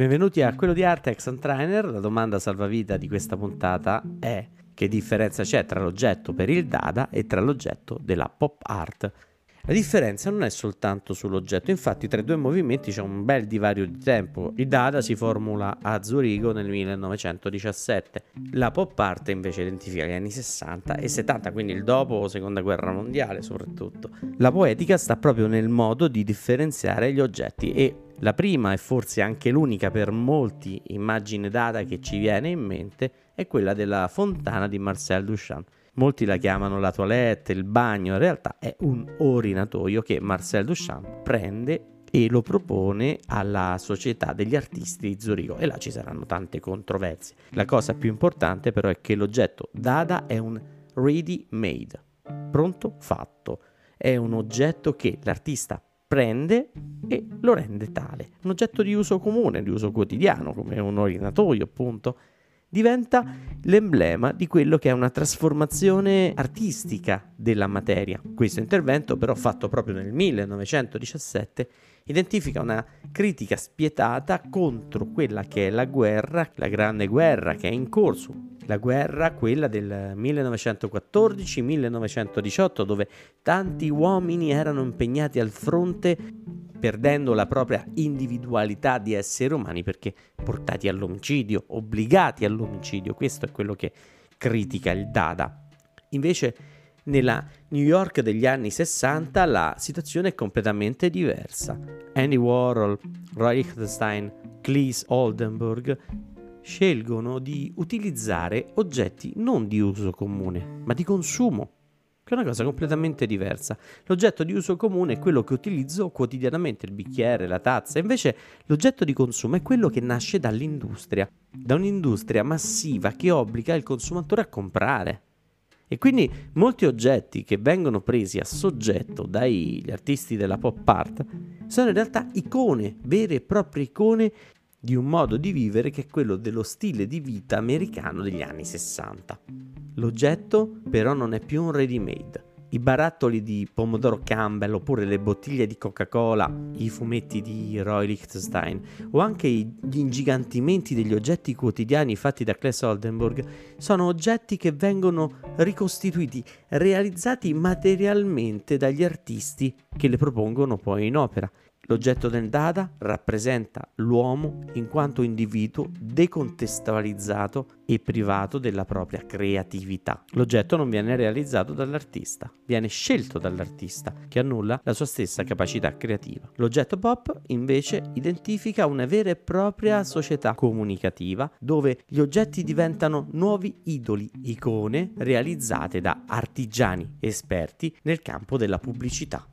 Benvenuti a quello di Artex and Trainer. La domanda salvavita di questa puntata è che differenza c'è tra l'oggetto per il Dada e tra l'oggetto della pop art? La differenza non è soltanto sull'oggetto, infatti tra i due movimenti c'è un bel divario di tempo. Il Dada si formula a Zurigo nel 1917, la pop art invece identifica gli anni 60 e 70, quindi il dopo seconda guerra mondiale soprattutto. La poetica sta proprio nel modo di differenziare gli oggetti e la prima e forse anche l'unica per molti immagine data che ci viene in mente è quella della fontana di Marcel Duchamp. Molti la chiamano la toilette, il bagno, in realtà è un orinatoio che Marcel Duchamp prende e lo propone alla società degli artisti di Zurigo e là ci saranno tante controversie. La cosa più importante però è che l'oggetto Dada è un ready made, pronto fatto. È un oggetto che l'artista prende e lo rende tale. Un oggetto di uso comune, di uso quotidiano, come un orinatoio appunto, diventa l'emblema di quello che è una trasformazione artistica della materia. Questo intervento, però fatto proprio nel 1917, identifica una critica spietata contro quella che è la guerra, la grande guerra che è in corso, la guerra, quella del 1914-1918, dove tanti uomini erano impegnati al fronte perdendo la propria individualità di esseri umani perché portati all'omicidio, obbligati all'omicidio. Questo è quello che critica il Dada. Invece nella New York degli anni 60 la situazione è completamente diversa. Andy Warhol, Roy Lichtenstein, Cleese Oldenburg scelgono di utilizzare oggetti non di uso comune, ma di consumo che è una cosa completamente diversa. L'oggetto di uso comune è quello che utilizzo quotidianamente, il bicchiere, la tazza, invece l'oggetto di consumo è quello che nasce dall'industria, da un'industria massiva che obbliga il consumatore a comprare. E quindi molti oggetti che vengono presi a soggetto dagli artisti della pop art sono in realtà icone, vere e proprie icone di un modo di vivere che è quello dello stile di vita americano degli anni 60. L'oggetto però non è più un ready made. I barattoli di pomodoro Campbell oppure le bottiglie di Coca-Cola, i fumetti di Roy Lichtenstein o anche gli ingigantimenti degli oggetti quotidiani fatti da Claes Oldenburg sono oggetti che vengono ricostituiti, realizzati materialmente dagli artisti che le propongono poi in opera L'oggetto del Dada rappresenta l'uomo in quanto individuo decontestualizzato e privato della propria creatività. L'oggetto non viene realizzato dall'artista, viene scelto dall'artista, che annulla la sua stessa capacità creativa. L'oggetto pop invece identifica una vera e propria società comunicativa dove gli oggetti diventano nuovi idoli, icone realizzate da artigiani esperti nel campo della pubblicità.